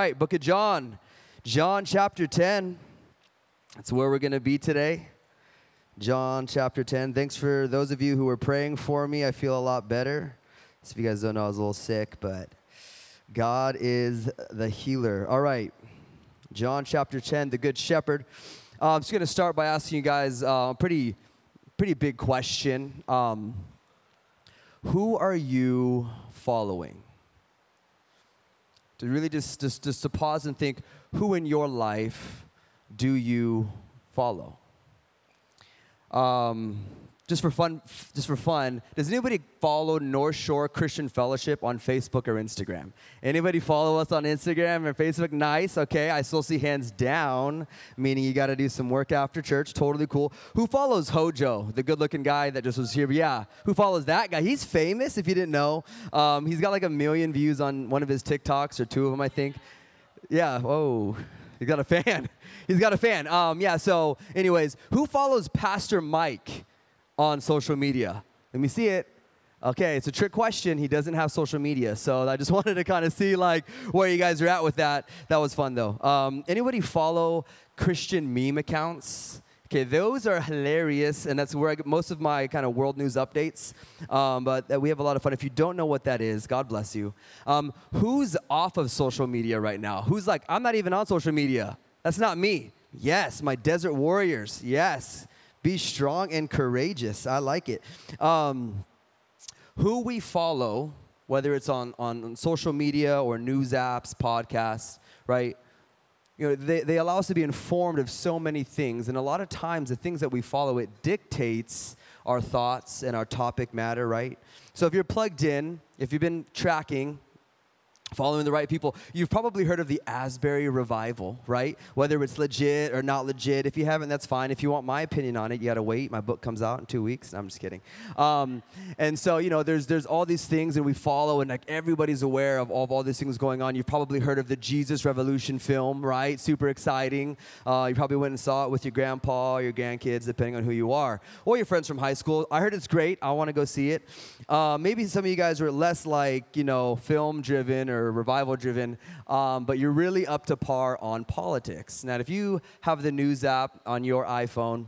right, Book of John, John chapter 10. That's where we're going to be today. John chapter 10. Thanks for those of you who were praying for me. I feel a lot better. So if you guys don't know, I was a little sick, but God is the healer. All right, John chapter 10, the Good Shepherd. Uh, I'm just going to start by asking you guys uh, a pretty, pretty big question. Um, who are you following? To really just, just, just to pause and think, who in your life do you follow? Um, just for fun, just for fun, does anybody follow North Shore Christian Fellowship on Facebook or Instagram? Anybody follow us on Instagram or Facebook? Nice. Okay, I still see hands down, meaning you got to do some work after church. Totally cool. Who follows Hojo, the good-looking guy that just was here? Yeah, who follows that guy? He's famous. If you didn't know, um, he's got like a million views on one of his TikToks or two of them, I think. Yeah. Whoa. He's got a fan. He's got a fan. Um, yeah. So, anyways, who follows Pastor Mike? On social media? Let me see it. Okay, it's a trick question. He doesn't have social media, so I just wanted to kind of see like where you guys are at with that. That was fun though. Um, anybody follow Christian meme accounts? Okay, those are hilarious, and that's where I get most of my kind of world news updates. Um, but we have a lot of fun. If you don't know what that is, God bless you. Um, who's off of social media right now? Who's like, I'm not even on social media? That's not me. Yes, my desert warriors. Yes. Be strong and courageous. I like it. Um, who we follow, whether it's on, on social media or news apps, podcasts, right? You know, they, they allow us to be informed of so many things. And a lot of times, the things that we follow, it dictates our thoughts and our topic matter, right? So if you're plugged in, if you've been tracking, following the right people. You've probably heard of the Asbury revival, right? Whether it's legit or not legit. If you haven't, that's fine. If you want my opinion on it, you got to wait. My book comes out in two weeks. No, I'm just kidding. Um, and so, you know, there's there's all these things, and we follow, and like everybody's aware of all, of all these things going on. You've probably heard of the Jesus Revolution film, right? Super exciting. Uh, you probably went and saw it with your grandpa, or your grandkids, depending on who you are, or your friends from high school. I heard it's great. I want to go see it. Uh, maybe some of you guys are less like, you know, film driven or or revival driven, um, but you're really up to par on politics. Now, if you have the news app on your iPhone,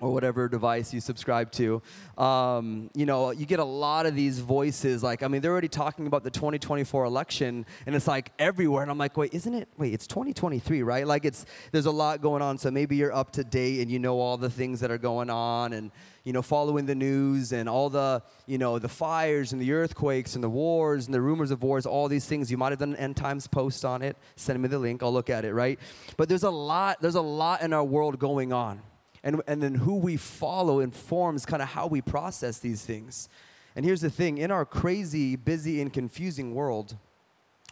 or whatever device you subscribe to, um, you know, you get a lot of these voices. Like, I mean, they're already talking about the 2024 election, and it's like everywhere. And I'm like, wait, isn't it? Wait, it's 2023, right? Like, it's there's a lot going on. So maybe you're up to date and you know all the things that are going on, and you know, following the news and all the, you know, the fires and the earthquakes and the wars and the rumors of wars, all these things. You might have done an end times post on it. Send me the link. I'll look at it, right? But there's a lot, there's a lot in our world going on. And, and then who we follow informs kind of how we process these things. And here's the thing in our crazy, busy, and confusing world,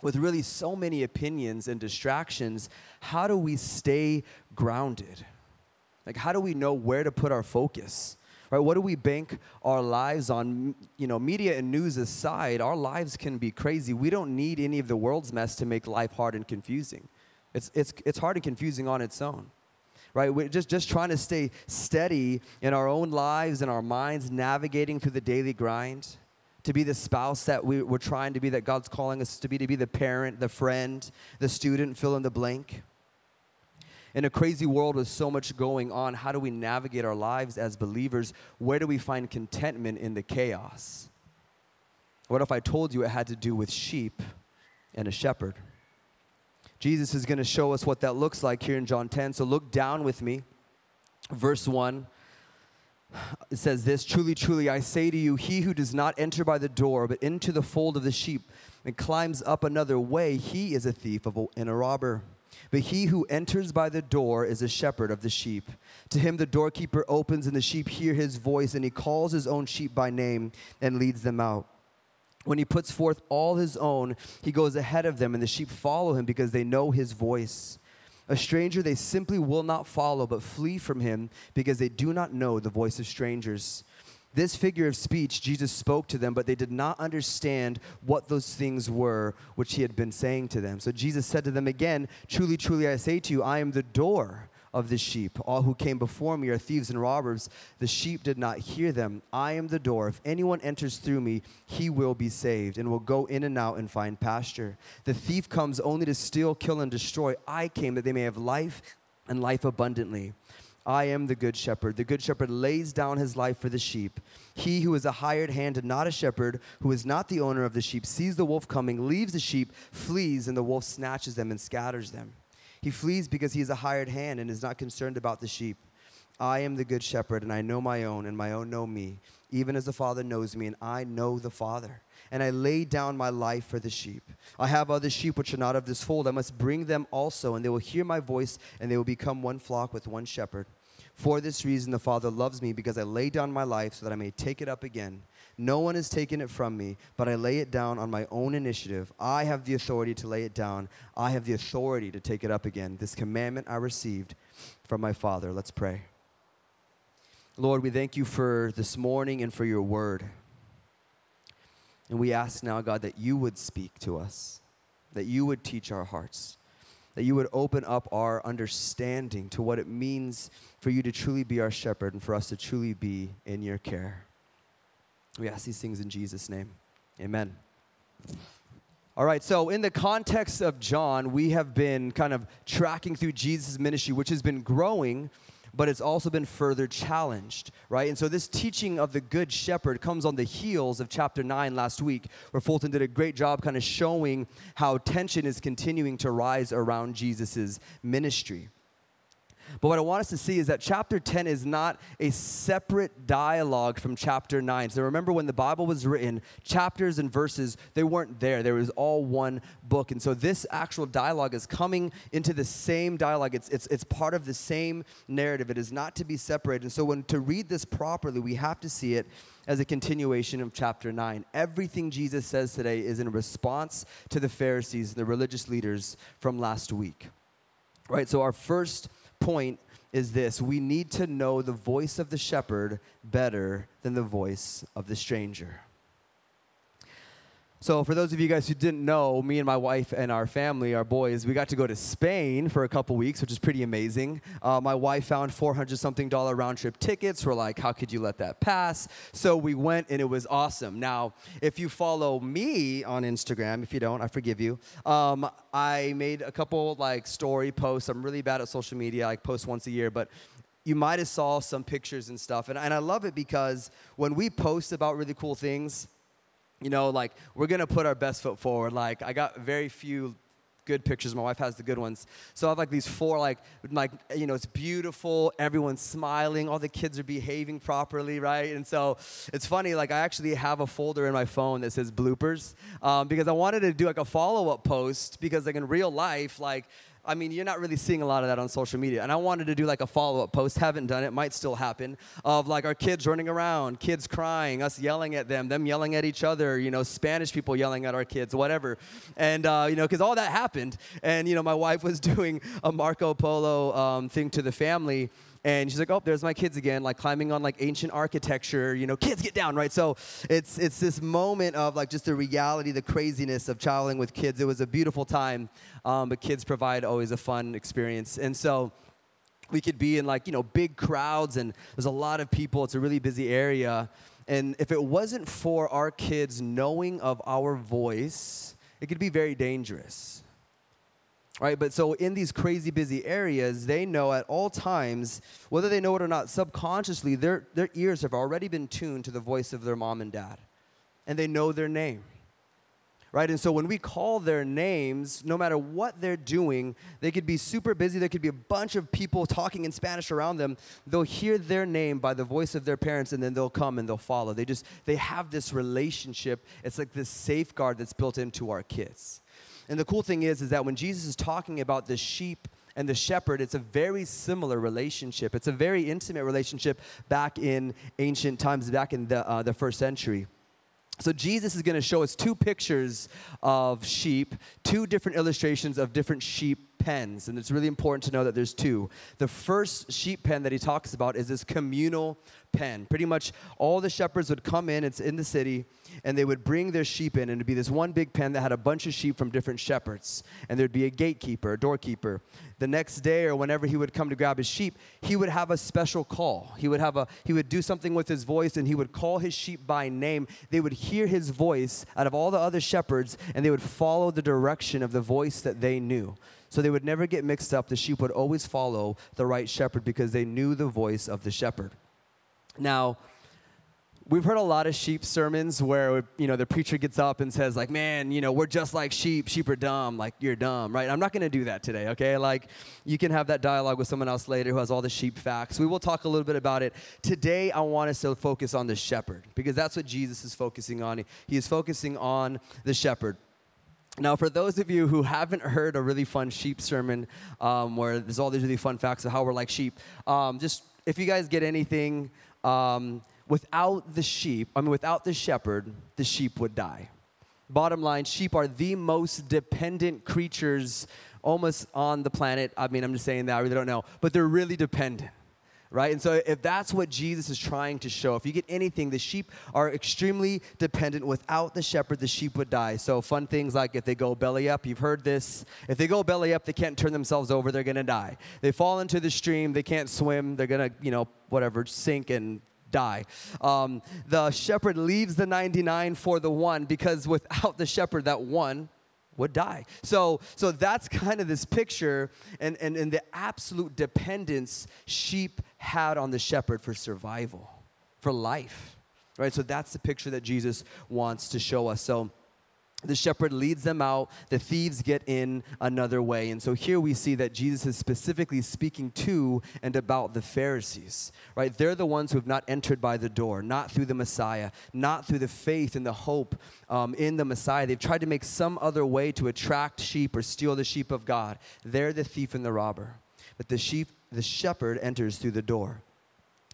with really so many opinions and distractions, how do we stay grounded? Like, how do we know where to put our focus? right? What do we bank our lives on? You know, media and news aside, our lives can be crazy. We don't need any of the world's mess to make life hard and confusing. It's, it's, it's hard and confusing on its own right? We're just, just trying to stay steady in our own lives and our minds, navigating through the daily grind, to be the spouse that we, we're trying to be, that God's calling us to be, to be the parent, the friend, the student, fill in the blank in a crazy world with so much going on, how do we navigate our lives as believers? Where do we find contentment in the chaos? What if I told you it had to do with sheep and a shepherd? Jesus is going to show us what that looks like here in John 10. So look down with me. Verse 1. It says this Truly, truly, I say to you, he who does not enter by the door, but into the fold of the sheep, and climbs up another way, he is a thief and a robber. But he who enters by the door is a shepherd of the sheep. To him the doorkeeper opens, and the sheep hear his voice, and he calls his own sheep by name and leads them out. When he puts forth all his own, he goes ahead of them, and the sheep follow him because they know his voice. A stranger they simply will not follow, but flee from him because they do not know the voice of strangers. This figure of speech Jesus spoke to them, but they did not understand what those things were which he had been saying to them. So Jesus said to them again, Truly, truly, I say to you, I am the door of the sheep. All who came before me are thieves and robbers. The sheep did not hear them. I am the door. If anyone enters through me, he will be saved and will go in and out and find pasture. The thief comes only to steal, kill, and destroy. I came that they may have life and life abundantly. I am the good shepherd. The good shepherd lays down his life for the sheep. He who is a hired hand and not a shepherd, who is not the owner of the sheep, sees the wolf coming, leaves the sheep, flees, and the wolf snatches them and scatters them. He flees because he is a hired hand and is not concerned about the sheep. I am the good shepherd, and I know my own, and my own know me, even as the Father knows me, and I know the Father. And I lay down my life for the sheep. I have other sheep which are not of this fold. I must bring them also, and they will hear my voice, and they will become one flock with one shepherd. For this reason, the Father loves me, because I lay down my life so that I may take it up again. No one has taken it from me, but I lay it down on my own initiative. I have the authority to lay it down, I have the authority to take it up again. This commandment I received from my Father. Let's pray. Lord, we thank you for this morning and for your word. And we ask now, God, that you would speak to us, that you would teach our hearts, that you would open up our understanding to what it means for you to truly be our shepherd and for us to truly be in your care. We ask these things in Jesus' name. Amen. All right, so in the context of John, we have been kind of tracking through Jesus' ministry, which has been growing but it's also been further challenged, right? And so this teaching of the Good Shepherd comes on the heels of chapter 9 last week, where Fulton did a great job kind of showing how tension is continuing to rise around Jesus' ministry. But what I want us to see is that chapter 10 is not a separate dialogue from chapter 9. So remember when the Bible was written, chapters and verses, they weren't there. There was all one book. And so this actual dialogue is coming into the same dialogue. It's, it's, it's part of the same narrative. It is not to be separated. And so when to read this properly, we have to see it as a continuation of chapter 9. Everything Jesus says today is in response to the Pharisees, the religious leaders from last week. Right? So our first point is this we need to know the voice of the shepherd better than the voice of the stranger. So, for those of you guys who didn't know, me and my wife and our family, our boys, we got to go to Spain for a couple weeks, which is pretty amazing. Uh, my wife found 400 something dollar round trip tickets. We're like, how could you let that pass? So, we went and it was awesome. Now, if you follow me on Instagram, if you don't, I forgive you. Um, I made a couple like story posts. I'm really bad at social media, I post once a year, but you might have saw some pictures and stuff. And, and I love it because when we post about really cool things, you know, like we're gonna put our best foot forward. Like I got very few good pictures. My wife has the good ones. So I have like these four, like, like you know, it's beautiful. Everyone's smiling. All the kids are behaving properly, right? And so it's funny. Like I actually have a folder in my phone that says bloopers um, because I wanted to do like a follow up post because like in real life, like I mean, you're not really seeing a lot of that on social media. And I wanted to do like a follow up post, haven't done it, might still happen, of like our kids running around, kids crying, us yelling at them, them yelling at each other, you know, Spanish people yelling at our kids, whatever. And, uh, you know, because all that happened. And, you know, my wife was doing a Marco Polo um, thing to the family and she's like, "Oh, there's my kids again, like climbing on like ancient architecture. You know, kids get down, right?" So it's it's this moment of like just the reality, the craziness of traveling with kids. It was a beautiful time, um, but kids provide always a fun experience, and so we could be in like you know big crowds, and there's a lot of people. It's a really busy area, and if it wasn't for our kids knowing of our voice, it could be very dangerous right? But so in these crazy busy areas, they know at all times, whether they know it or not, subconsciously, their, their ears have already been tuned to the voice of their mom and dad, and they know their name. Right? And so when we call their names, no matter what they're doing, they could be super busy, there could be a bunch of people talking in Spanish around them. They'll hear their name by the voice of their parents and then they'll come and they'll follow. They just they have this relationship. It's like this safeguard that's built into our kids. And the cool thing is, is that when Jesus is talking about the sheep and the shepherd, it's a very similar relationship. It's a very intimate relationship back in ancient times, back in the, uh, the first century. So, Jesus is going to show us two pictures of sheep, two different illustrations of different sheep pens. And it's really important to know that there's two. The first sheep pen that he talks about is this communal pen. Pretty much all the shepherds would come in, it's in the city, and they would bring their sheep in, and it'd be this one big pen that had a bunch of sheep from different shepherds. And there'd be a gatekeeper, a doorkeeper. The next day, or whenever he would come to grab his sheep, he would have a special call. He would have a he would do something with his voice, and he would call his sheep by name. They would hear his voice out of all the other shepherds, and they would follow the direction of the voice that they knew. So they would never get mixed up. The sheep would always follow the right shepherd because they knew the voice of the shepherd. Now, we've heard a lot of sheep sermons where you know the preacher gets up and says like man you know we're just like sheep. Sheep are dumb. Like you're dumb right? I'm not going to do that today okay? Like you can have that dialogue with someone else later who has all the sheep facts. We will talk a little bit about it. Today i want us to focus on the shepherd because that's what jesus is focusing on. He is focusing on the shepherd. Now, for those of you who haven't heard a really fun sheep sermon um, where there's all these really fun facts of how we're like sheep, um, just if you guys get anything, um, without the sheep, I mean, without the shepherd, the sheep would die. Bottom line, sheep are the most dependent creatures almost on the planet. I mean, I'm just saying that, I really don't know, but they're really dependent right? And so, if that's what Jesus is trying to show, if you get anything, the sheep are extremely dependent. Without the shepherd, the sheep would die. So, fun things like if they go belly up, you've heard this. If they go belly up, they can't turn themselves over, they're gonna die. They fall into the stream, they can't swim, they're gonna, you know, whatever, sink and die. Um, the shepherd leaves the 99 for the one because without the shepherd, that one would die. So, so that's kind of this picture and, and, and the absolute dependence sheep had on the shepherd for survival, for life. Right? So that's the picture that Jesus wants to show us. So the shepherd leads them out the thieves get in another way. And so here we see that jesus is specifically speaking to and about the pharisees right? They're the ones who have not entered by the door not through the messiah not through the faith and the hope um, in the messiah. They've tried to make some other way to attract sheep or steal the sheep of god. They're the thief and the robber. But the sheep the shepherd enters through the door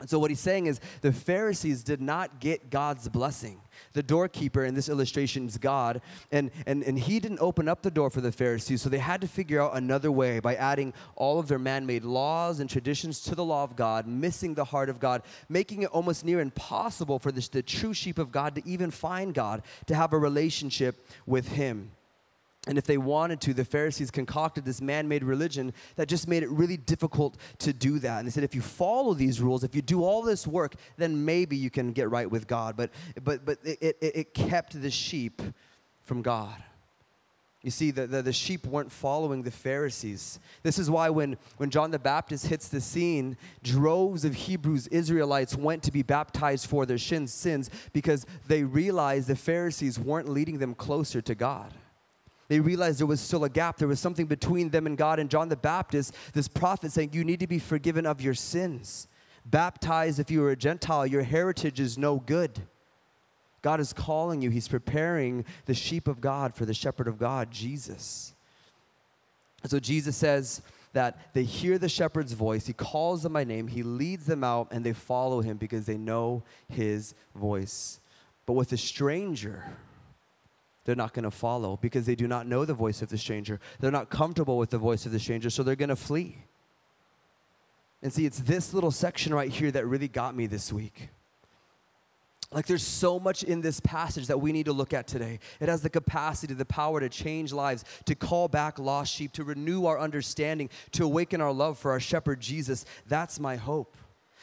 and so what he's saying is the pharisees did not get god's blessing the doorkeeper in this illustration is God, and, and, and he didn't open up the door for the Pharisees, so they had to figure out another way by adding all of their man made laws and traditions to the law of God, missing the heart of God, making it almost near impossible for the true sheep of God to even find God, to have a relationship with Him. And if they wanted to, the Pharisees concocted this man made religion that just made it really difficult to do that. And they said, if you follow these rules, if you do all this work, then maybe you can get right with God. But, but, but it, it, it kept the sheep from God. You see, the, the, the, sheep weren't following the Pharisees. This is why when, when John the Baptist hits the scene, droves of Hebrews, Israelites went to be baptized for their sins because they realized the Pharisees weren't leading them closer to God they realized there was still a gap. There was something between them and God. And John the Baptist, this prophet, saying, You need to be forgiven of your sins. Baptized if you are a Gentile, your heritage is no good. God is calling you, He's preparing the sheep of God for the shepherd of God, Jesus. So Jesus says, that they hear the shepherd's voice. He calls them by name. He leads them out, and they follow him because they know his voice. But with a stranger, they're not going to follow because they do not know the voice of the stranger. They're not comfortable with the voice of the stranger, so they're going to flee. And see, it's this little section right here that really got me this week. Like, there's so much in this passage that we need to look at today. It has the capacity, the power to change lives, to call back lost sheep, to renew our understanding, to awaken our love for our shepherd Jesus. That's my hope.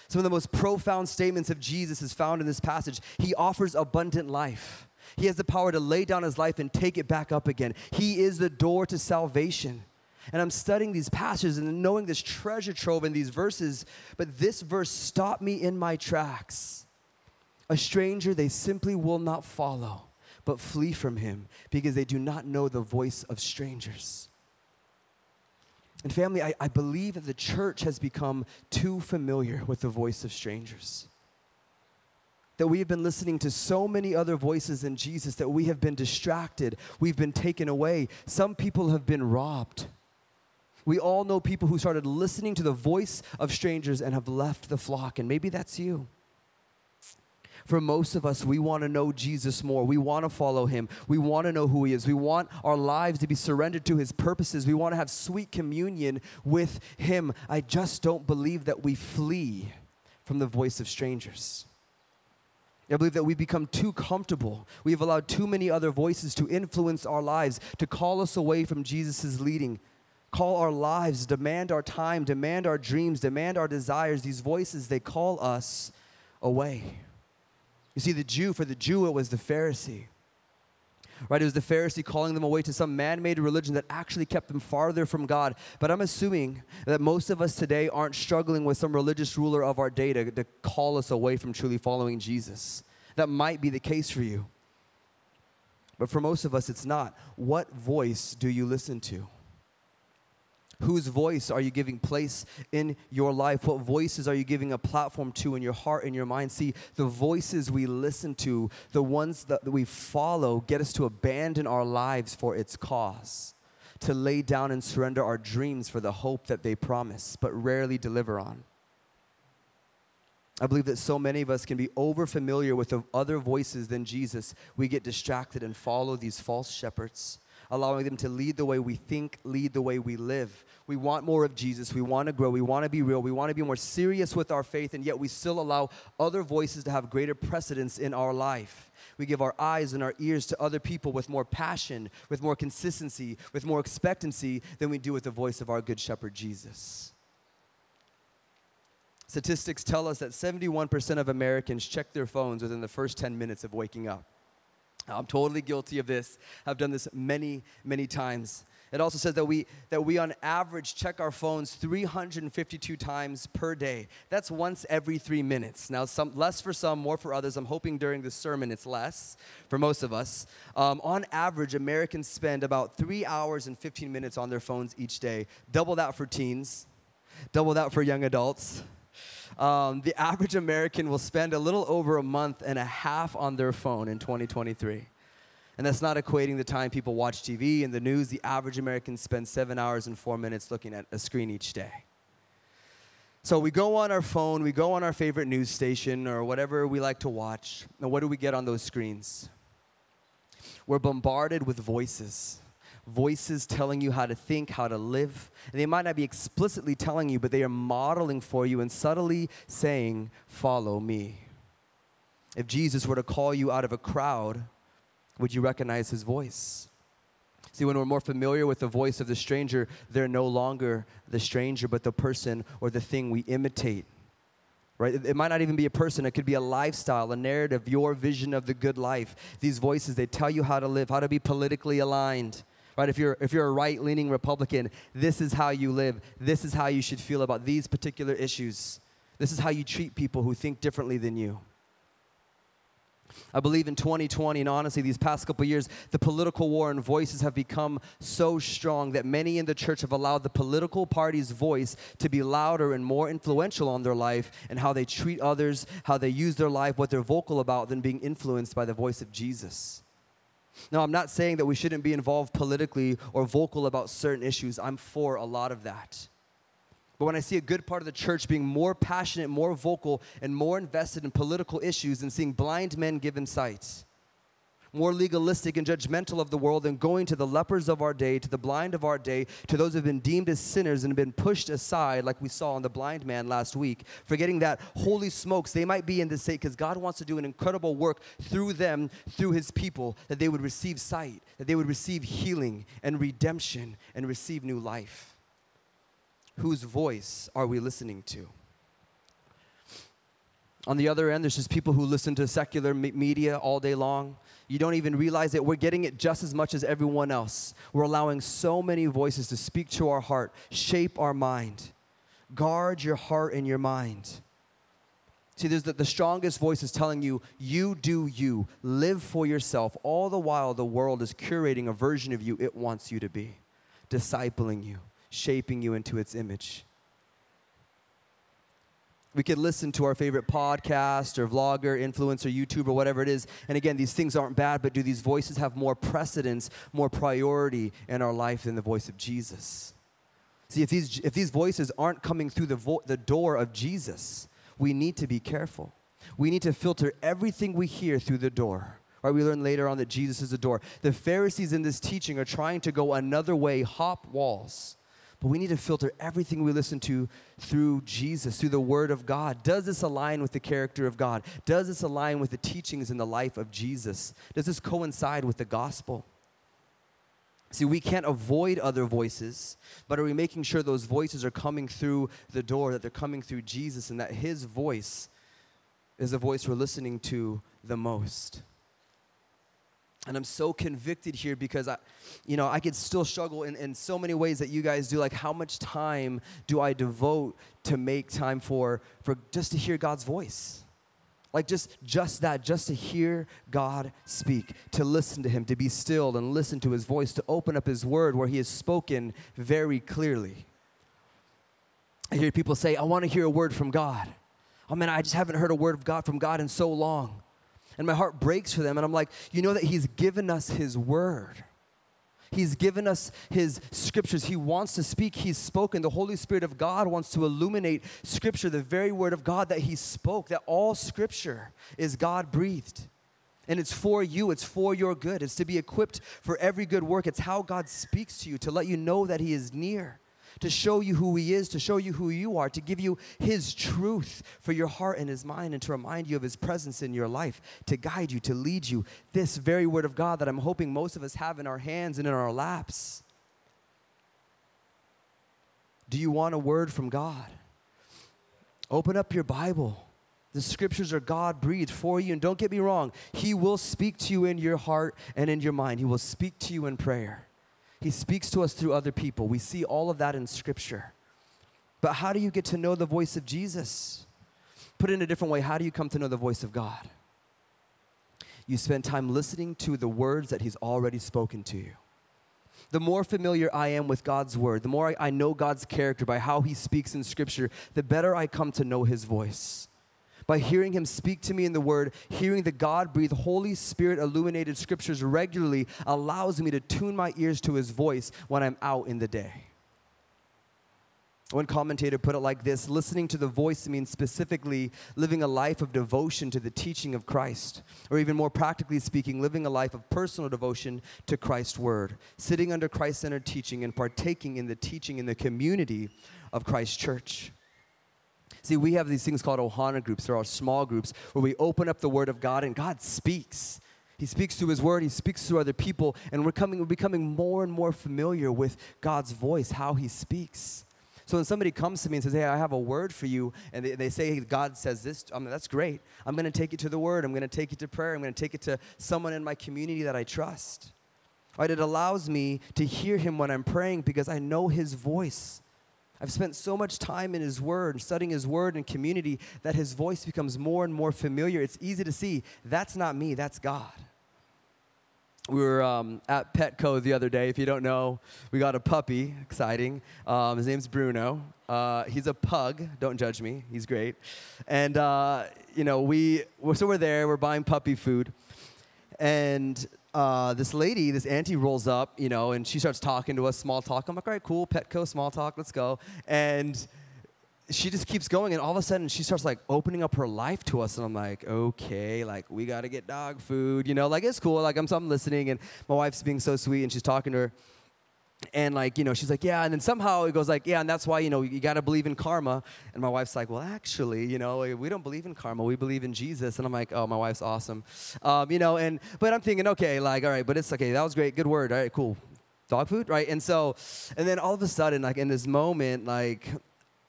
Some of the most profound statements of Jesus is found in this passage. He offers abundant life. He has the power to lay down his life and take it back up again. He is the door to salvation. And I'm studying these passages and knowing this treasure trove in these verses, but this verse stopped me in my tracks. A stranger they simply will not follow, but flee from him because they do not know the voice of strangers. And family, I, I believe that the church has become too familiar with the voice of strangers that we have been listening to so many other voices in Jesus that we have been distracted, we've been taken away. Some people have been robbed. We all know people who started listening to the voice of strangers and have left the flock, and maybe that's you. For most of us, we want to know Jesus more. We want to follow him. We want to know who he is. We want our lives to be surrendered to his purposes. We want to have sweet communion with him. I just don't believe that we flee from the voice of strangers. I believe that we've become too comfortable. We've allowed too many other voices to influence our lives, to call us away from Jesus' leading. Call our lives, demand our time, demand our dreams, demand our desires. These voices, they call us away. You see, the Jew, for the Jew, it was the Pharisee. Right? It was the Pharisee calling them away to some man made religion that actually kept them farther from God. But I'm assuming that most of us today aren't struggling with some religious ruler of our day to, to call us away from truly following Jesus. That might be the case for you. But for most of us, it's not. What voice do you listen to? Whose voice are you giving place in your life? What voices are you giving a platform to in your heart and your mind? See, the voices we listen to, the ones that we follow, get us to abandon our lives for its cause, to lay down and surrender our dreams for the hope that they promise, but rarely deliver on. I believe that so many of us can be over familiar with other voices than Jesus. We get distracted and follow these false shepherds allowing them to lead the way we think, lead the way we live. We want more of Jesus. We want to grow. We want to be real. We want to be more serious with our faith, and yet we still allow other voices to have greater precedence in our life. We give our eyes and our ears to other people with more passion, with more consistency, with more expectancy than we do with the voice of our good shepherd, Jesus. Statistics tell us that 71% of Americans check their phones within the first 10 minutes of waking up. I'm totally guilty of this. I've done this many, many times. It also says that we that we on average check our phones 352 times per day. That's once every 3 minutes. Now some less for some, more for others. I'm hoping during the sermon it's less for most of us. Um, on average, Americans spend about 3 hours and 15 minutes on their phones each day. Double that for teens. Double that for young adults um, the average American will spend a little over a month and a half on their phone in 2023. And that's not equating the time people watch TV and the news. The average American spends seven hours and four minutes looking at a screen each day. So we go on our phone, we go on our favorite news station or whatever we like to watch. And what do we get on those screens? We're bombarded with voices voices telling you how to think, how to live. And they might not be explicitly telling you, but they are modeling for you and subtly saying, Follow me. If Jesus were to call you out of a crowd, would you recognize his voice? See, when we're more familiar with the voice of the stranger, they're no longer the stranger, but the person or the thing we imitate. Right? It might not even be a person, it could be a lifestyle, a narrative, your vision of the good life. These voices, they tell you how to live, how to be politically aligned, right? If you're, if you're a right leaning Republican, this is how you live. This is how you should feel about these particular issues. This is how you treat people who think differently than you. I believe in 2020, and honestly, these past couple years, the political war and voices have become so strong that many in the church have allowed the political party's voice to be louder and more influential on their life and how they treat others, how they use their life, what they're vocal about, than being influenced by the voice of Jesus. Now, I'm not saying that we shouldn't be involved politically or vocal about certain issues. I'm for a lot of that. But when I see a good part of the church being more passionate, more vocal, and more invested in political issues and seeing blind men given sight, more legalistic and judgmental of the world than going to the lepers of our day, to the blind of our day, to those who have been deemed as sinners and have been pushed aside, like we saw on the blind man last week, forgetting that, holy smokes, they might be in this state because God wants to do an incredible work through them, through his people, that they would receive sight, that they would receive healing and redemption and receive new life. Whose voice are we listening to? On the other end, there's just people who listen to secular media all day long you don't even realize it. We're getting it just as much as everyone else. We're allowing so many voices to speak to our heart, shape our mind. Guard your heart and your mind. See, there's the, the strongest voice is telling you, you do you, live for yourself. All the while, the world is curating a version of you it wants you to be, discipling you, shaping you into its image. We could listen to our favorite podcast or vlogger, influencer, YouTuber, whatever it is. And again, these things aren't bad, but do these voices have more precedence, more priority in our life than the voice of Jesus? See, if these, if these voices aren't coming through the, vo- the door of Jesus, we need to be careful. We need to filter everything we hear through the door. Right, we learn later on that Jesus is the door. The Pharisees in this teaching are trying to go another way, hop walls But we need to filter everything we listen to through Jesus, through the Word of God. Does this align with the character of God? Does this align with the teachings in the life of Jesus? Does this coincide with the gospel? See, we can't avoid other voices, but are we making sure those voices are coming through the door, that they're coming through Jesus, and that His voice is the voice we're listening to the most? And I'm so convicted here because I, you know, I could still struggle in, in so many ways that you guys do. Like, how much time do I devote to make time for, for just to hear God's voice? Like just just that, just to hear God speak, to listen to him, to be still and listen to his voice, to open up his word where he has spoken very clearly. I hear people say, I want to hear a word from God. Oh man, I just haven't heard a word of God from God in so long and my heart breaks for them. And I'm like, you know that He's given us His word. He's given us His scriptures. He wants to speak. He's spoken. The Holy Spirit of God wants to illuminate scripture, the very word of God that He spoke, that all scripture is God breathed. And it's for you, it's for your good. It's to be equipped for every good work. It's how God speaks to you, to let you know that He is near to show you who He is, to show you who you are, to give you His truth for your heart and His mind, and to remind you of His presence in your life, to guide you, to lead you. This very Word of God that I'm hoping most of us have in our hands and in our laps. Do you want a word from God? Open up your Bible. The scriptures are God breathed for you. And don't get me wrong, He will speak to you in your heart and in your mind. He will speak to you in prayer. He speaks to us through other people. We see all of that in Scripture. But how do you get to know the voice of Jesus? Put it in a different way, how do you come to know the voice of God? You spend time listening to the words that He's already spoken to you. The more familiar I am with God's word, the more I, know God's character by how He speaks in Scripture, the better I come to know His voice by hearing him speak to me in the word, hearing the God breathed, Holy Spirit illuminated scriptures regularly allows me to tune my ears to his voice when I'm out in the day. One commentator put it like this listening to the voice means specifically living a life of devotion to the teaching of Christ, or even more practically speaking, living a life of personal devotion to Christ's word, sitting under Christ centered teaching and partaking in the teaching in the community of Christ's church. See, we have these things called Ohana groups. Are our small groups where we open up the Word of God and God speaks. He speaks through His Word, He speaks through other people, and we're, coming, we're becoming more and more familiar with God's voice, how He speaks. So when somebody comes to me and says, Hey, I have a word for you, and they, they say, hey, God says this, I mean, that's great. I'm going to take it to the Word. I'm going to take it to prayer. I'm going to take it to someone in my community that I trust. Right? It allows me to hear Him when I'm praying because I know His voice. I've spent so much time in His Word, studying His Word in community, that His voice becomes more and more familiar. It's easy to see that's not me, that's God. We were um, at Petco the other day. If you don't know, we got a puppy. Exciting. Um, his name's Bruno. Uh, he's a pug. Don't judge me. He's great. And uh, you know, we so we're there. We're buying puppy food, and uh, this lady, this auntie rolls up, you know, and she starts talking to us, small talk. I'm like, all right, cool, Petco, small talk, let's go. And she just keeps going, and all of a sudden she starts like opening up her life to us, and I'm like, okay, like we gotta get dog food, you know, like it's cool. Like I'm, I'm listening, and my wife's being so sweet, and she's talking to her and like you know she's like yeah and then somehow it goes like yeah and that's why you know you got to believe in karma. And my wife's like well actually you know we don't believe in karma we believe in jesus. And i'm like oh my wife's awesome. Um, you know and but i'm thinking okay like all right but it's okay that was great good word all right cool. Dog food right? And so and then all of a sudden like in this moment like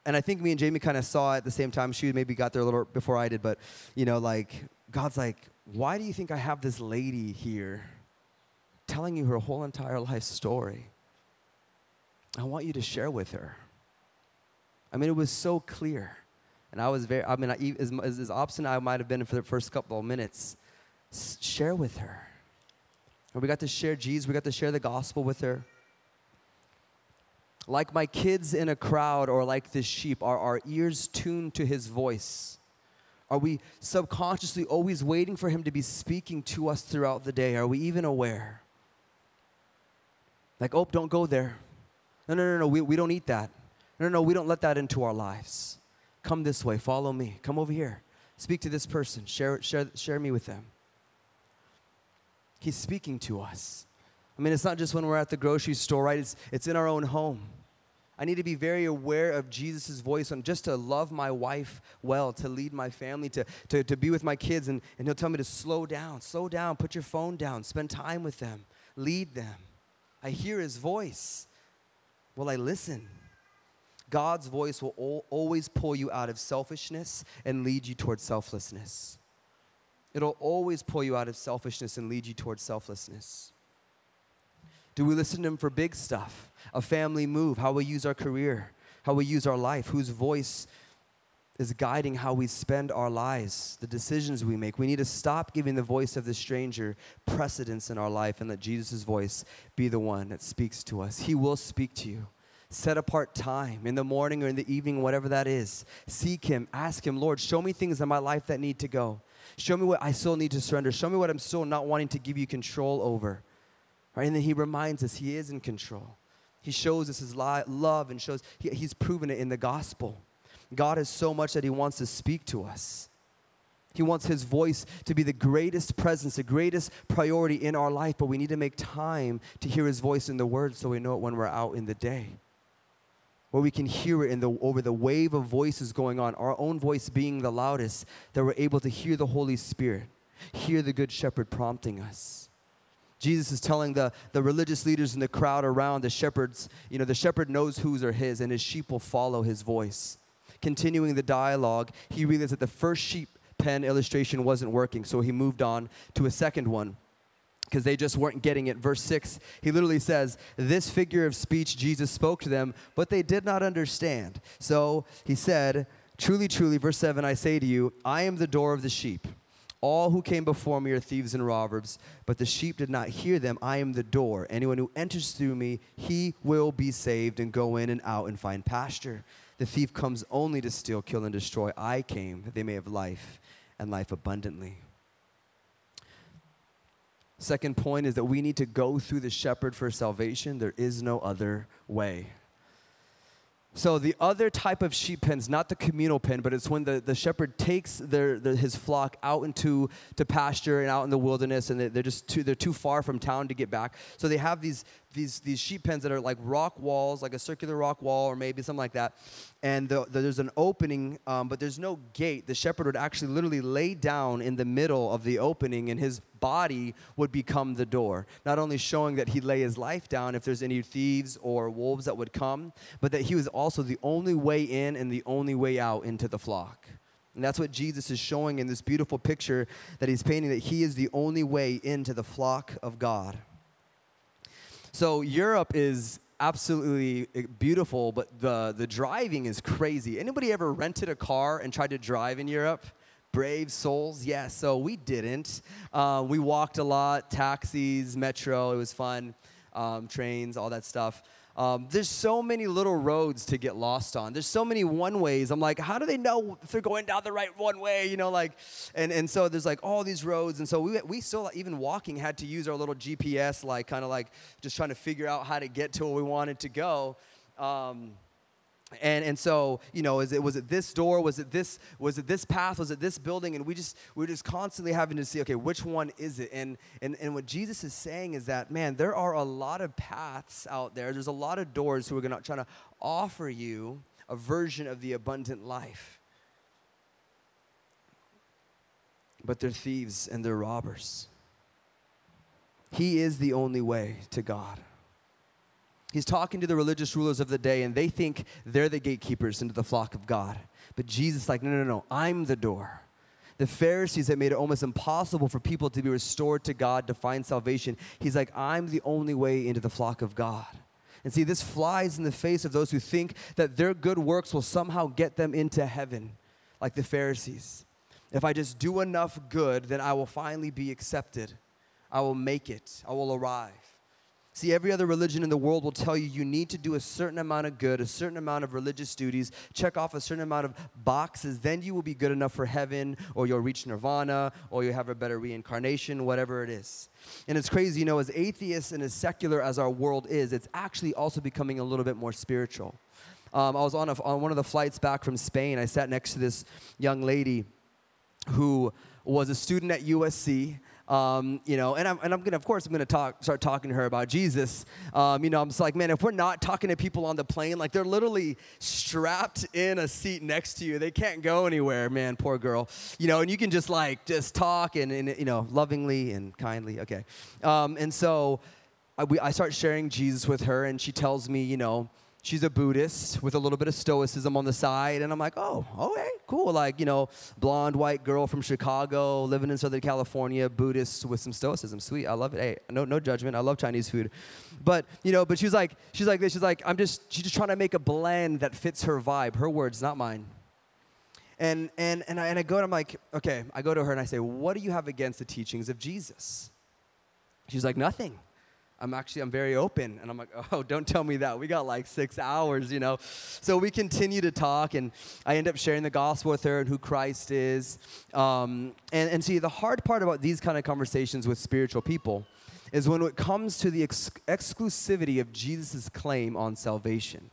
and i think me and jamie kind of saw it at the same time she maybe got there a little before i did but you know like god's like why do you think i have this lady here telling you her whole entire life story I want you to share with her. I mean, it was so clear. And I was very, I mean, I, as, as, as obstinate I might have been for the first couple of minutes, share with her. And we got to share Jesus, we got to share the gospel with her. Like my kids in a crowd or like this sheep, are our ears tuned to his voice? Are we subconsciously always waiting for him to be speaking to us throughout the day? Are we even aware? Like, oh, don't go there. No, no, no, no, we, we don't eat that. No, no, we don't let that into our lives. Come this way, follow me. Come over here. Speak to this person. Share, share, share me with them. He's speaking to us. I mean, it's not just when we're at the grocery store, right? It's, it's in our own home. I need to be very aware of Jesus' voice on just to love my wife well, to lead my family, to, to, to be with my kids. And, and he'll tell me to slow down, slow down, put your phone down, spend time with them, lead them. I hear his voice. Will I listen? God's voice will al- always pull you out of selfishness and lead you towards selflessness. It'll always pull you out of selfishness and lead you towards selflessness. Do we listen to him for big stuff? A family move, how we use our career, how we use our life, whose voice is guiding how we spend our lives, the decisions we make. We need to stop giving the voice of the stranger precedence in our life and let Jesus' voice be the one that speaks to us. He will speak to you. Set apart time in the morning or in the evening, whatever that is. Seek Him. Ask Him, Lord, show me things in my life that need to go. Show me what I still need to surrender. Show me what I'm still not wanting to give you control over. Right? And then he reminds us he is in control. He shows us his love and shows he, he's proven it in the gospel. God is so much that he wants to speak to us. He wants his voice to be the greatest presence, the greatest priority in our life, but we need to make time to hear his voice in the word so we know it when we're out in the day. Where we can hear it in the, over the wave of voices going on, our own voice being the loudest, that we're able to hear the Holy Spirit, hear the Good Shepherd prompting us. Jesus is telling the, the religious leaders in the crowd around the shepherds, you know, the shepherd knows whose are his, and his sheep will follow his voice. Continuing the dialogue, he realized that the first sheep pen illustration wasn't working, so he moved on to a second one because they just weren't getting it. Verse 6, he literally says, This figure of speech Jesus spoke to them, but they did not understand. So he said, Truly, truly, verse 7, I say to you, I am the door of the sheep. All who came before me are thieves and robbers, but the sheep did not hear them. I am the door. Anyone who enters through me, he will be saved and go in and out and find pasture. The thief comes only to steal, kill, and destroy. I came that they may have life and life abundantly. Second point is that we need to go through the shepherd for salvation. There is no other way. So the other type of sheep pen is not the communal pen, but it's when the, the shepherd takes their, his flock out into to pasture and out in the wilderness, and they're just too, they're too far from town to get back. So they have these these, these sheep pens that are like rock walls, like a circular rock wall or maybe something like that. And the, the, there's an opening, um, but there's no gate. The shepherd would actually literally lay down in the middle of the opening, and his body would become the door. Not only showing that he'd lay his life down if there's any thieves or wolves that would come, but that he was also the only way in and the only way out into the flock. And that's what Jesus is showing in this beautiful picture that he's painting that he is the only way into the flock of God. So Europe is absolutely eh, beautiful, but the, the driving is crazy. Anybody ever rented a car and tried to drive in Europe? Brave souls, yes. Yeah, so we didn't. Uh, we walked a lot, taxis, metro. It was fun, um, trains, all that stuff. Um, there's so many little roads to get lost on. There's so many one ways. I'm like, how do they know if they're going down the right one way? You know, like, and, and so there's like all these roads. And so we, we still, even walking, had to use our little GPS, like, kind of like just trying to figure out how to get to where we wanted to go. Um, and and so you know is it was it this door? Was it this was it this path? Was it this building? And we just we are just constantly having to see okay which one is it? And and and what jesus is saying is that man there are a lot of paths out there. There's a lot of doors who are going to try to offer you a version of the abundant life. But they're thieves and they're robbers. He is the only way to god He's talking to the religious rulers of the day, and they think they're the gatekeepers into the flock of God. But Jesus is like, no, no, no, I'm the door. The Pharisees had made it almost impossible for people to be restored to God, to find salvation. He's like, I'm the only way into the flock of God. And see, this flies in the face of those who think that their good works will somehow get them into heaven, like the Pharisees. If I just do enough good, then I will finally be accepted. I will make it. I will arrive. See, every other religion in the world will tell you you need to do a certain amount of good, a certain amount of religious duties, check off a certain amount of boxes, then you will be good enough for heaven, or you'll reach nirvana, or you'll have a better reincarnation, whatever it is. And it's crazy, you know, as atheists and as secular as our world is, it's actually also becoming a little bit more spiritual. Um, I was on, a, on one of the flights back from Spain. I sat next to this young lady who was a student at USC Um, you know, and I'm, and I'm gonna, of course, I'm gonna talk, start talking to her about Jesus. Um, you know, I'm just like, man, if we're not talking to people on the plane, like they're literally strapped in a seat next to you, they can't go anywhere, man, poor girl. You know, and you can just like just talk and, and you know, lovingly and kindly, okay. Um, and so I, we, I start sharing Jesus with her, and she tells me, you know, she's a Buddhist with a little bit of stoicism on the side. And I'm like, oh, okay, cool. Like, you know, blonde white girl from Chicago, living in Southern California, Buddhist with some stoicism. Sweet. I love it. Hey, no, no judgment. I love Chinese food. But, you know, but she's like, she's like this. She's like, I'm just, she's just trying to make a blend that fits her vibe. Her words, not mine. And, and, and, I, and I go and I'm like, okay, I go to her and I say, what do you have against the teachings of Jesus? She's like, nothing. I'm actually I'm very open and I'm like, "Oh, don't tell me that. We got like 6 hours, you know." So we continue to talk and I end up sharing the gospel with her and who Christ is. Um, and and see the hard part about these kind of conversations with spiritual people is when it comes to the ex- exclusivity of Jesus' claim on salvation.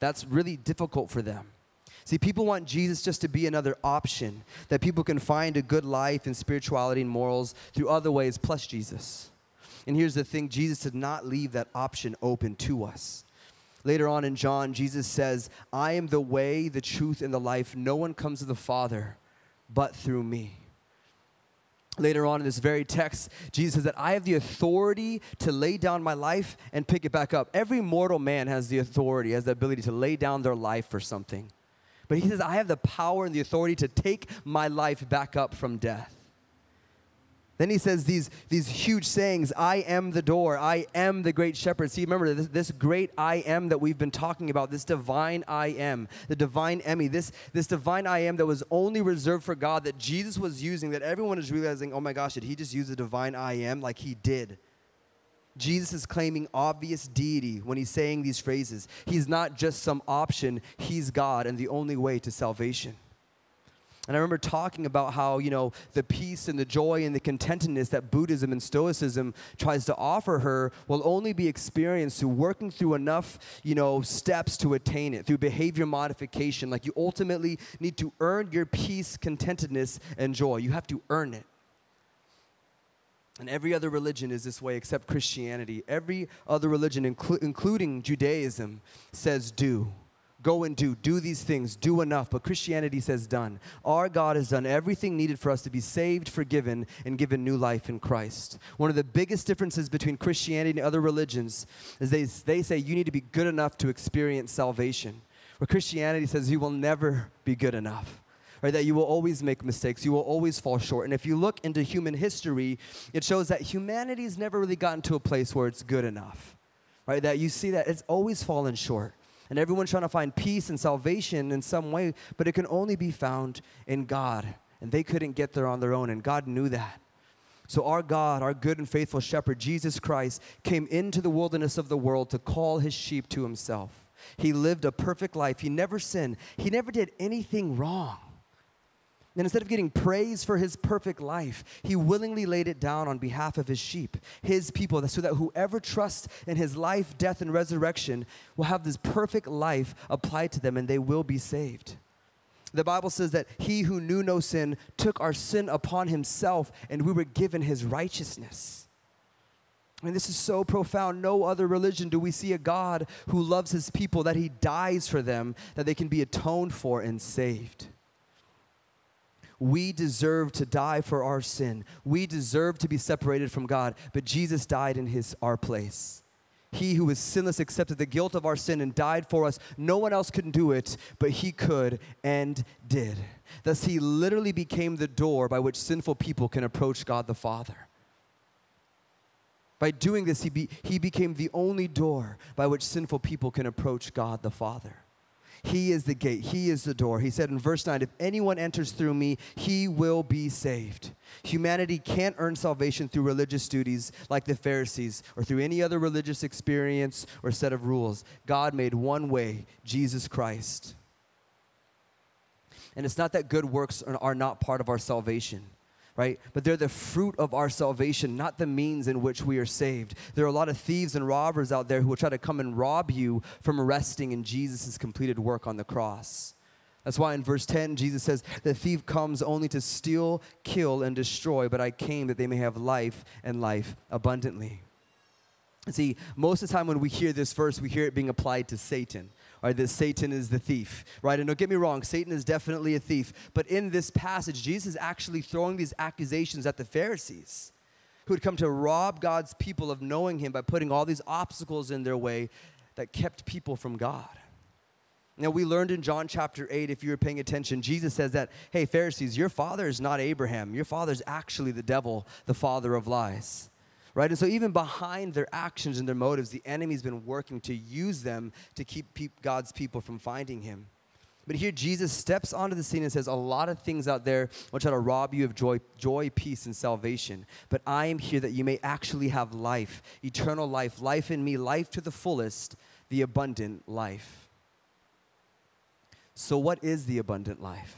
That's really difficult for them. See, people want Jesus just to be another option, that people can find a good life and spirituality and morals through other ways plus Jesus. And here's the thing Jesus did not leave that option open to us. Later on in John, Jesus says, I am the way, the truth, and the life. No one comes to the Father but through me. Later on in this very text, Jesus says that I have the authority to lay down my life and pick it back up. Every mortal man has the authority, has the ability to lay down their life for something. But he says, I have the power and the authority to take my life back up from death. Then he says these, these huge sayings I am the door, I am the great shepherd. See, remember this, this great I am that we've been talking about, this divine I am, the divine eimi, this, this divine I am that was only reserved for God that Jesus was using, that everyone is realizing, oh my gosh, did he just use the divine I am like he did? Jesus is claiming obvious deity when he's saying these phrases. He's not just some option, he's God and the only way to salvation. And I remember talking about how, you know, the peace and the joy and the contentedness that Buddhism and Stoicism tries to offer her will only be experienced through working through enough, you know, steps to attain it, through behavior modification. Like you ultimately need to earn your peace, contentedness, and joy. You have to earn it. And every other religion is this way except Christianity. Every other religion, inclu- including Judaism, says do. Go and do. Do these things. Do enough. But Christianity says done. Our God has done everything needed for us to be saved, forgiven, and given new life in Christ. One of the biggest differences between Christianity and other religions is they, they say you need to be good enough to experience salvation. Where Christianity says you will never be good enough. Right, that you will always make mistakes, you will always fall short. And if you look into human history, it shows that humanity's never really gotten to a place where it's good enough. Right? That you see that it's always fallen short and everyone's trying to find peace and salvation in some way, but it can only be found in God. And they couldn't get there on their own, and God knew that. So, our God, our good and faithful shepherd, Jesus Christ, came into the wilderness of the world to call his sheep to himself. He lived a perfect life. He never sinned, he never did anything wrong. And instead of getting praise for his perfect life, he willingly laid it down on behalf of his sheep, his people, so that whoever trusts in his life, death, and resurrection will have this perfect life applied to them and they will be saved. The Bible says that he who knew no sin took our sin upon himself and we were given his righteousness. I mean, this is so profound. No other religion do we see a God who loves his people, that he dies for them, that they can be atoned for and saved. We deserve to die for our sin. We deserve to be separated from God, but Jesus died in his our place. He who was sinless accepted the guilt of our sin and died for us. No one else could do it, but he could and did. Thus, he literally became the door by which sinful people can approach God the Father. By doing this, he, be, he became the only door by which sinful people can approach God the Father. He is the gate, He is the door. He said in verse 9, If anyone enters through me, he will be saved. Humanity can't earn salvation through religious duties like the Pharisees or through any other religious experience or set of rules. God made one way Jesus Christ. And it's not that good works are not part of our salvation right? But they're the fruit of our salvation, not the means in which we are saved. There are a lot of thieves and robbers out there who will try to come and rob you from resting in Jesus' completed work on the cross. That's why in verse 10, Jesus says, The thief comes only to steal, kill, and destroy, but I came that they may have life and life abundantly. See, most of the time when we hear this verse, we hear it being applied to Satan, right? That Satan is the thief, right? And don't get me wrong, Satan is definitely a thief. But in this passage, Jesus is actually throwing these accusations at the Pharisees who had come to rob God's people of knowing him by putting all these obstacles in their way that kept people from God. Now, we learned in John chapter 8, if you were paying attention, Jesus says that, hey, Pharisees, your father is not Abraham. Your father is actually the devil, the father of lies right? And so, even behind their actions and their motives, the enemy's been working to use them to keep pe- God's people from finding him. But here, Jesus steps onto the scene and says, A lot of things out there will try to rob you of joy, joy, peace, and salvation. But I am here that you may actually have life, eternal life, life in me, life to the fullest, the abundant life. So, what is the abundant life?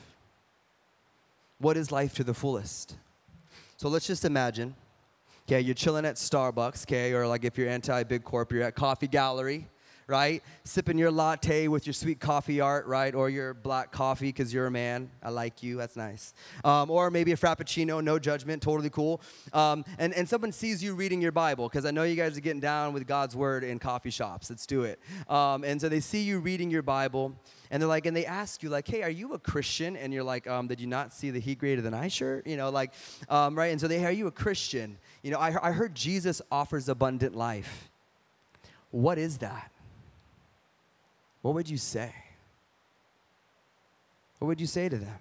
What is life to the fullest? So, let's just imagine Okay, you're chilling at Starbucks, okay, or like if you're anti big corp, you're at Coffee Gallery, right? Sipping your latte with your sweet coffee art, right? Or your black coffee because you're a man. I like you. That's nice. Um, or maybe a frappuccino, no judgment, totally cool. Um, and, and someone sees you reading your Bible because I know you guys are getting down with God's word in coffee shops. Let's do it. Um, and so they see you reading your Bible and they're like, and they ask you, like, hey, are you a Christian? And you're like, um, did you not see the heat greater than I shirt? You know, like, um, right? And so they, are you a Christian? You know, I, I heard Jesus offers abundant life. What is that? What would you say? What would you say to them?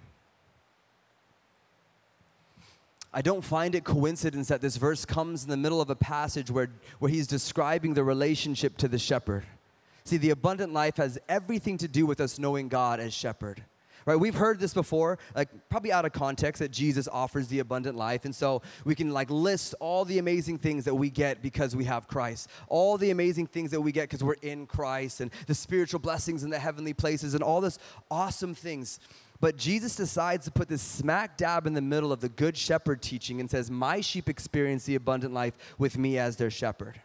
I don't find it coincidence that this verse comes in the middle of a passage where, where he's describing the relationship to the shepherd. See, the abundant life has everything to do with us knowing God as shepherd. Right? We've heard this before, like probably out of context that Jesus offers the abundant life. And so we can like list all the amazing things that we get because we have Christ. All the amazing things that we get because we're in Christ and the spiritual blessings in the heavenly places and all this awesome things. But Jesus decides to put this smack dab in the middle of the good shepherd teaching and says, "My sheep experience the abundant life with me as their shepherd."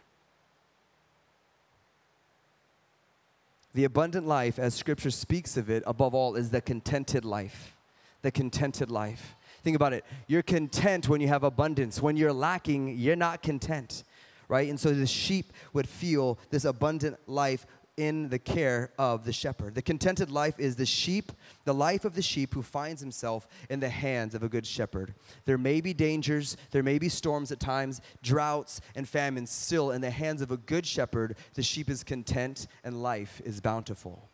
The abundant life, as scripture speaks of it, above all, is the contented life. The contented life. Think about it. You're content when you have abundance. When you're lacking, you're not content, right? And so the sheep would feel this abundant life in the care of the shepherd. The contented life is the sheep, the life of the sheep who finds himself in the hands of a good shepherd. There may be dangers, there may be storms at times, droughts and famines. Still, in the hands of a good shepherd, the sheep is content and life is bountiful.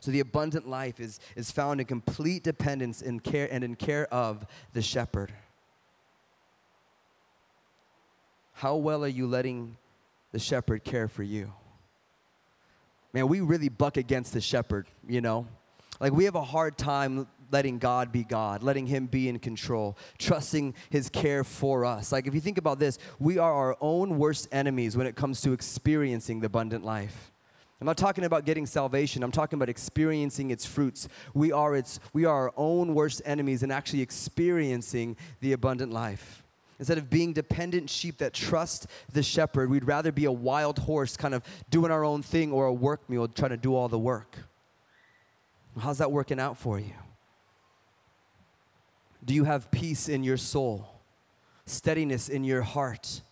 So the abundant life is, is found in complete dependence in care and in care of the shepherd. How well are you letting the shepherd care for you? Man, we really buck against the shepherd, you know? Like, we have a hard time letting God be God, letting Him be in control, trusting His care for us. Like, if you think about this, we are our own worst enemies when it comes to experiencing the abundant life. I'm not talking about getting salvation. I'm talking about experiencing its fruits. We are, its, we are our own worst enemies in actually experiencing the abundant life. Instead of being dependent sheep that trust the shepherd, we'd rather be a wild horse kind of doing our own thing or a work mule trying to do all the work. How's that working out for you? Do you have peace in your soul, steadiness in your heart?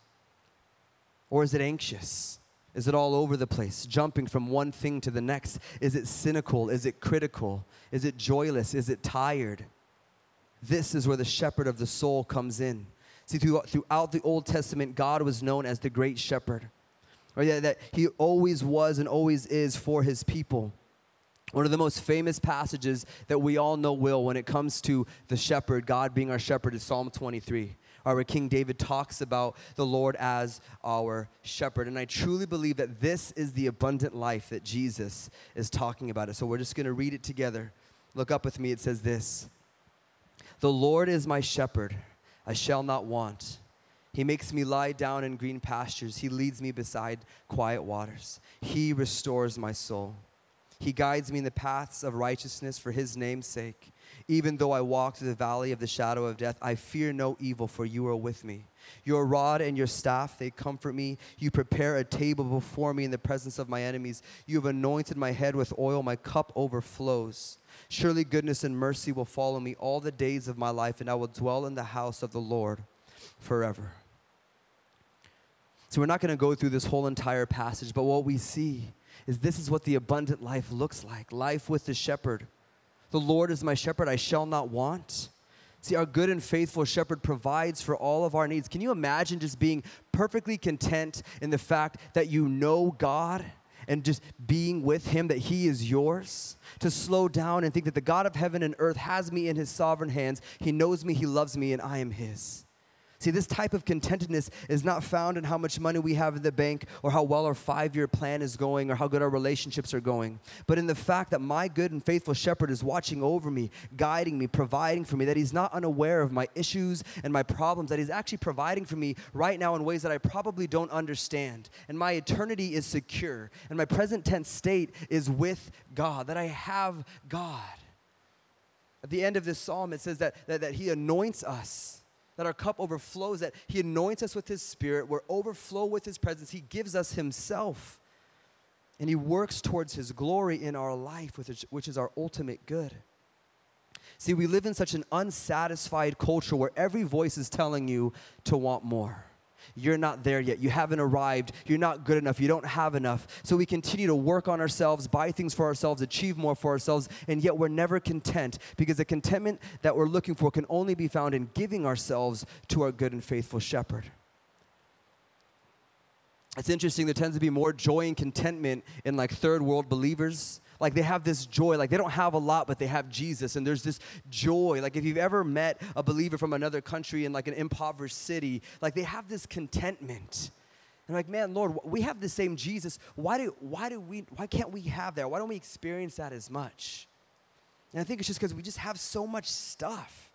Or is it anxious? Is it all over the place, jumping from one thing to the next? Is it cynical? Is it critical? Is it joyless? Is it tired? This is where the shepherd of the soul comes in. See, throughout the Old Testament, God was known as the great shepherd, yeah, that he always was and always is for his people. One of the most famous passages that we all know will when it comes to the shepherd, God being our shepherd, is Psalm 23, uh, where King David talks about the Lord as our shepherd. And I truly believe that this is the abundant life that Jesus is talking about. It. So we're just going to read it together. Look up with me. It says this The Lord is my shepherd. I shall not want. He makes me lie down in green pastures. He leads me beside quiet waters. He restores my soul. He guides me in the paths of righteousness for his name's sake. Even though I walk through the valley of the shadow of death, I fear no evil, for you are with me. Your rod and your staff, they comfort me. You prepare a table before me in the presence of my enemies. You have anointed my head with oil, my cup overflows. Surely goodness and mercy will follow me all the days of my life, and I will dwell in the house of the Lord forever. So, we're not going to go through this whole entire passage, but what we see is this is what the abundant life looks like life with the shepherd. The Lord is my shepherd, I shall not want. See, our good and faithful shepherd provides for all of our needs. Can you imagine just being perfectly content in the fact that you know God and just being with Him, that He is yours? To slow down and think that the God of heaven and earth has me in His sovereign hands. He knows me, He loves me, and I am His. See, this type of contentedness is not found in how much money we have in the bank or how well our five year plan is going or how good our relationships are going, but in the fact that my good and faithful shepherd is watching over me, guiding me, providing for me, that he's not unaware of my issues and my problems, that he's actually providing for me right now in ways that I probably don't understand. And my eternity is secure, and my present tense state is with God, that I have God. At the end of this psalm, it says that, that, that he anoints us that our cup overflows, that He anoints us with His Spirit, we're overflow with His presence. He gives us Himself. And He works towards His glory in our life, which is our ultimate good. See, we live in such an unsatisfied culture where every voice is telling you to want more you're not there yet. You haven't arrived. You're not good enough. You don't have enough. So we continue to work on ourselves, buy things for ourselves, achieve more for ourselves, and yet we're never content because the contentment that we're looking for can only be found in giving ourselves to our good and faithful shepherd. It's interesting, there tends to be more joy and contentment in like third world believers like they have this joy. Like they don't have a lot but they have jesus. And there's this joy. Like if you've ever met a believer from another country in like an impoverished city like they have this contentment. And like man lord we have the same jesus. Why do why do we why can't we have that? Why don't we experience that as much? And i think it's just because we just have so much stuff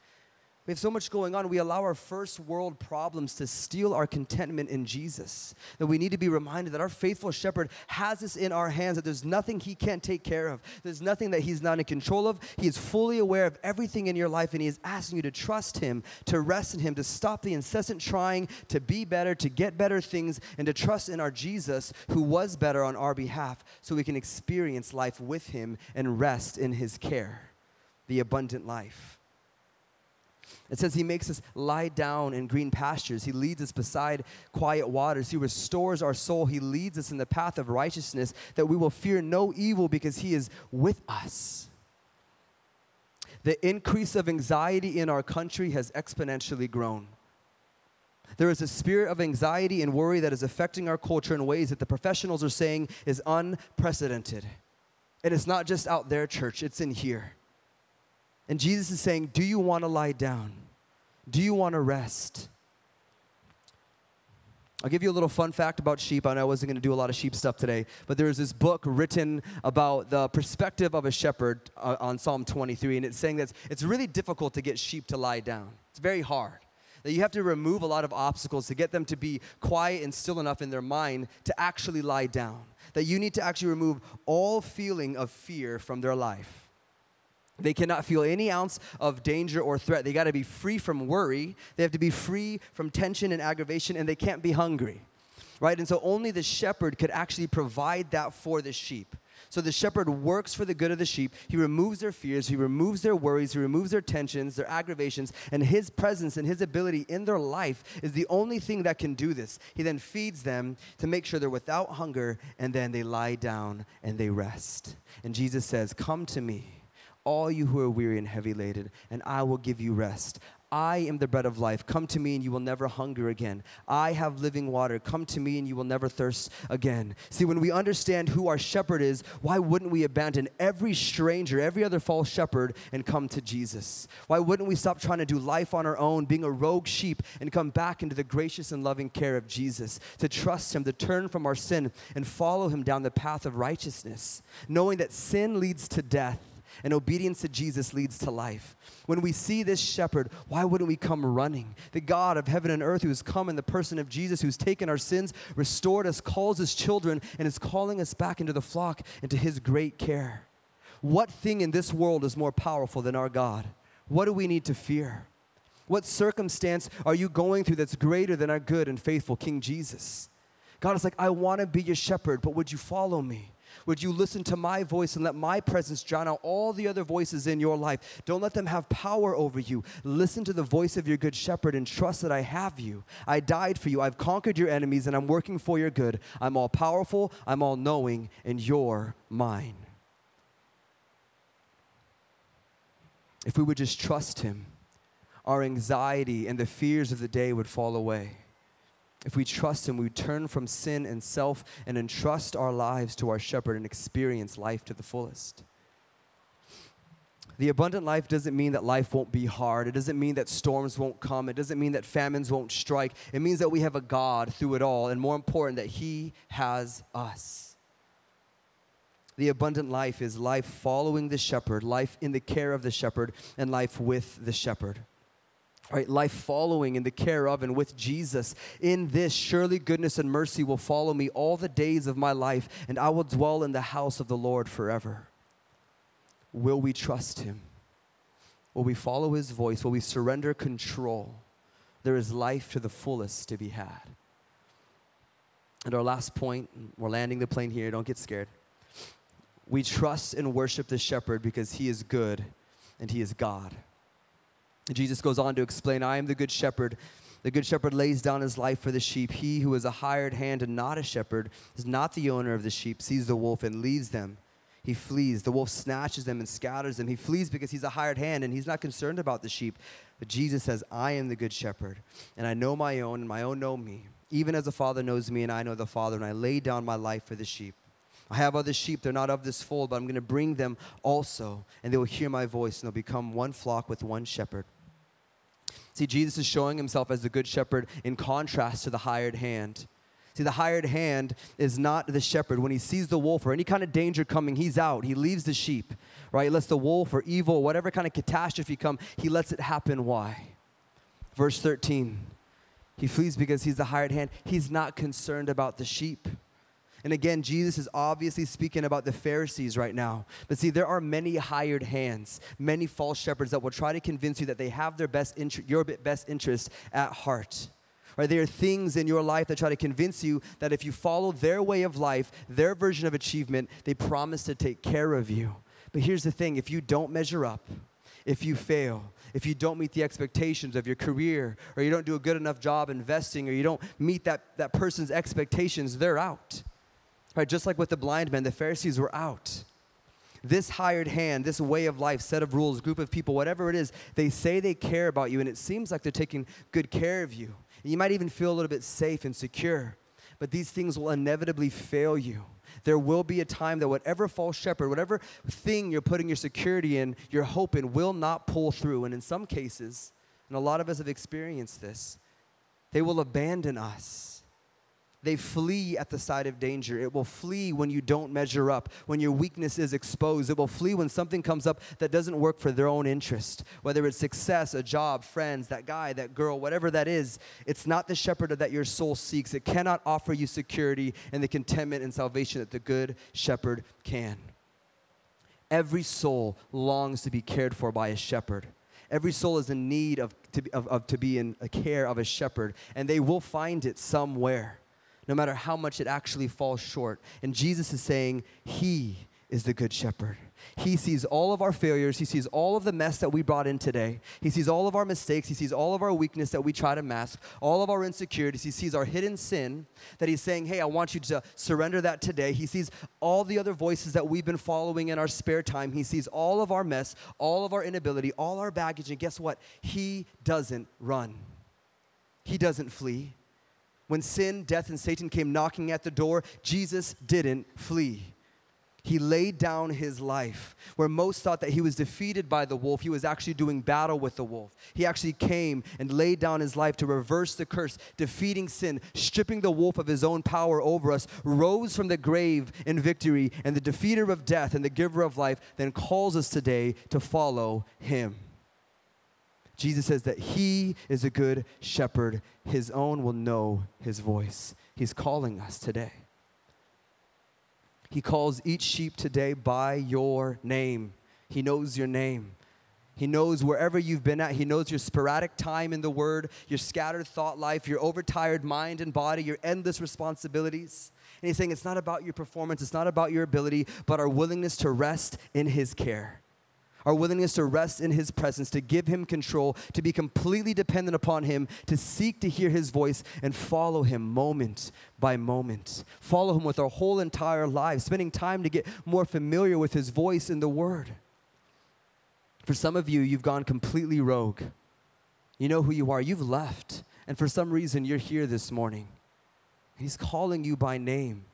we have so much going on. We allow our first world problems to steal our contentment in Jesus. That we need to be reminded that our faithful shepherd has us in our hands, that there's nothing he can't take care of. There's nothing that he's not in control of. He is fully aware of everything in your life, and he is asking you to trust him, to rest in him, to stop the incessant trying to be better, to get better things, and to trust in our Jesus who was better on our behalf so we can experience life with him and rest in his care, the abundant life. It says he makes us lie down in green pastures. He leads us beside quiet waters. He restores our soul. He leads us in the path of righteousness that we will fear no evil because he is with us. The increase of anxiety in our country has exponentially grown. There is a spirit of anxiety and worry that is affecting our culture in ways that the professionals are saying is unprecedented. And it's not just out there, church, it's in here. And Jesus is saying, Do you want to lie down? Do you want to rest? I'll give you a little fun fact about sheep. I know I wasn't going to do a lot of sheep stuff today, but there is this book written about the perspective of a shepherd uh, on Psalm 23, and it's saying that it's really difficult to get sheep to lie down. It's very hard. That you have to remove a lot of obstacles to get them to be quiet and still enough in their mind to actually lie down. That you need to actually remove all feeling of fear from their life. They cannot feel any ounce of danger or threat. They got to be free from worry. They have to be free from tension and aggravation, and they can't be hungry. Right? And so only the shepherd could actually provide that for the sheep. So the shepherd works for the good of the sheep. He removes their fears, he removes their worries, he removes their tensions, their aggravations, and his presence and his ability in their life is the only thing that can do this. He then feeds them to make sure they're without hunger, and then they lie down and they rest. And Jesus says, Come to me all you who are weary and heavy laden, and I will give you rest. I am the bread of life. Come to me and you will never hunger again. I have living water. Come to me and you will never thirst again. See, when we understand who our shepherd is, why wouldn't we abandon every stranger, every other false shepherd, and come to Jesus? Why wouldn't we stop trying to do life on our own, being a rogue sheep, and come back into the gracious and loving care of Jesus? To trust Him, to turn from our sin, and follow Him down the path of righteousness, knowing that sin leads to death And obedience to Jesus leads to life. When we see this shepherd, why wouldn't we come running? The God of heaven and earth who has come in the person of Jesus, who's taken our sins, restored us, calls us children, and is calling us back into the flock, into his great care. What thing in this world is more powerful than our God? What do we need to fear? What circumstance are you going through that's greater than our good and faithful King Jesus? God is like, I want to be your shepherd, but would you follow me? Would you listen to my voice and let my presence drown out all the other voices in your life? Don't let them have power over you. Listen to the voice of your good shepherd and trust that I have you. I died for you. I've conquered your enemies and I'm working for your good. I'm all powerful, I'm all knowing, and you're mine. If we would just trust him, our anxiety and the fears of the day would fall away. If we trust Him, we turn from sin and self and entrust our lives to our shepherd and experience life to the fullest. The abundant life doesn't mean that life won't be hard. It doesn't mean that storms won't come. It doesn't mean that famines won't strike. It means that we have a God through it all, and more important, that He has us. The abundant life is life following the shepherd, life in the care of the shepherd, and life with the shepherd right life following in the care of and with jesus. In this surely goodness and mercy will follow me all the days of my life and i will dwell in the house of the lord forever. Will we trust him? Will we follow his voice? Will we surrender control? There is life to the fullest to be had. And our last point we're landing the plane here don't get scared. We trust and worship the shepherd because he is good and he is god Jesus goes on to explain, I am the good shepherd. The good shepherd lays down his life for the sheep. He who is a hired hand and not a shepherd is not the owner of the sheep, sees the wolf and leaves them. He flees. The wolf snatches them and scatters them. He flees because he's a hired hand and he's not concerned about the sheep. But Jesus says, I am the good shepherd, and I know my own, and my own know me. Even as the Father knows me, and I know the Father, and I lay down my life for the sheep. I have other sheep, they're not of this fold, but I'm going to bring them also, and they will hear my voice, and they'll become one flock with one shepherd. See, Jesus is showing himself as the good shepherd in contrast to the hired hand. See, the hired hand is not the shepherd. When he sees the wolf or any kind of danger coming, he's out. He leaves the sheep, right? Lets the wolf or evil, whatever kind of catastrophe come, he lets it happen. Why? Verse 13. He flees because he's the hired hand. He's not concerned about the sheep. And again, Jesus is obviously speaking about the Pharisees right now. But see, there are many hired hands, many false shepherds that will try to convince you that they have their best inter- your best interest at heart. Right? There are things in your life that try to convince you that if you follow their way of life, their version of achievement, they promise to take care of you. But here's the thing if you don't measure up, if you fail, if you don't meet the expectations of your career, or you don't do a good enough job investing, or you don't meet that, that person's expectations, they're out. Right, just like with the blind men, the Pharisees were out. This hired hand, this way of life, set of rules, group of people, whatever it is, they say they care about you, and it seems like they're taking good care of you. And you might even feel a little bit safe and secure, but these things will inevitably fail you. There will be a time that whatever false shepherd, whatever thing you're putting your security in, your hope in, will not pull through. And in some cases, and a lot of us have experienced this, they will abandon us they flee at the sight of danger. It will flee when you don't measure up, when your weakness is exposed. It will flee when something comes up that doesn't work for their own interest. Whether it's success, a job, friends, that guy, that girl, whatever that is, it's not the shepherd that your soul seeks. It cannot offer you security and the contentment and salvation that the good shepherd can. Every soul longs to be cared for by a shepherd. Every soul is in need of to, be, of, of to be in a care of a shepherd, and they will find it somewhere no matter how much it actually falls short. And Jesus is saying, He is the good shepherd. He sees all of our failures. He sees all of the mess that we brought in today. He sees all of our mistakes. He sees all of our weakness that we try to mask, all of our insecurities. He sees our hidden sin that He's saying, Hey, I want you to surrender that today. He sees all the other voices that we've been following in our spare time. He sees all of our mess, all of our inability, all our baggage. And guess what? He doesn't run, He doesn't flee. When sin, death, and Satan came knocking at the door, Jesus didn't flee. He laid down his life. Where most thought that he was defeated by the wolf, he was actually doing battle with the wolf. He actually came and laid down his life to reverse the curse, defeating sin, stripping the wolf of his own power over us, rose from the grave in victory, and the defeater of death and the giver of life then calls us today to follow him. Jesus says that he is a good shepherd. His own will know his voice. He's calling us today. He calls each sheep today by your name. He knows your name. He knows wherever you've been at. He knows your sporadic time in the Word, your scattered thought life, your overtired mind and body, your endless responsibilities. And He's saying it's not about your performance, it's not about your ability, but our willingness to rest in His care. Our willingness to rest in His presence, to give Him control, to be completely dependent upon Him, to seek to hear His voice and follow Him moment by moment. Follow Him with our whole entire lives, spending time to get more familiar with His voice in the Word. For some of you, you've gone completely rogue. You know who you are, you've left, and for some reason, you're here this morning. He's calling you by name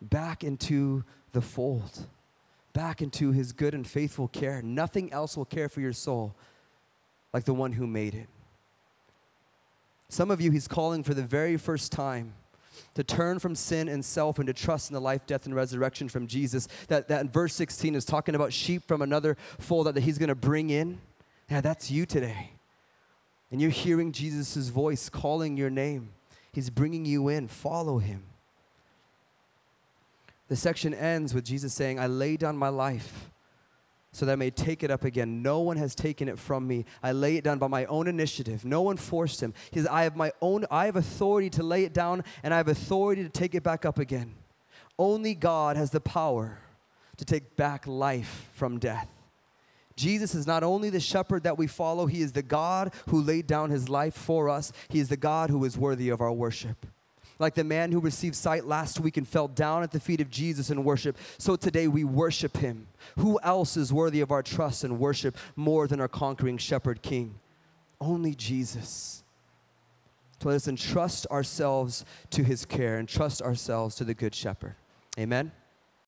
back into the fold back into his good and faithful care. Nothing else will care for your soul like the one who made it. Some of you, he's calling for the very first time to turn from sin and self and to trust in the life, death, and resurrection from Jesus. That, that in verse 16 is talking about sheep from another fold that, he's going to bring in. Yeah, that's you today. And you're hearing Jesus' voice calling your name. He's bringing you in. Follow him. The section ends with Jesus saying, I lay down my life so that I may take it up again. No one has taken it from me. I lay it down by my own initiative. No one forced him. He says, I have my own, I have authority to lay it down and I have authority to take it back up again. Only God has the power to take back life from death. Jesus is not only the shepherd that we follow, he is the God who laid down his life for us. He is the God who is worthy of our worship like the man who received sight last week and fell down at the feet of Jesus in worship, so today we worship him. Who else is worthy of our trust and worship more than our conquering shepherd king? Only Jesus. So let us entrust ourselves to his care and trust ourselves to the good shepherd. Amen.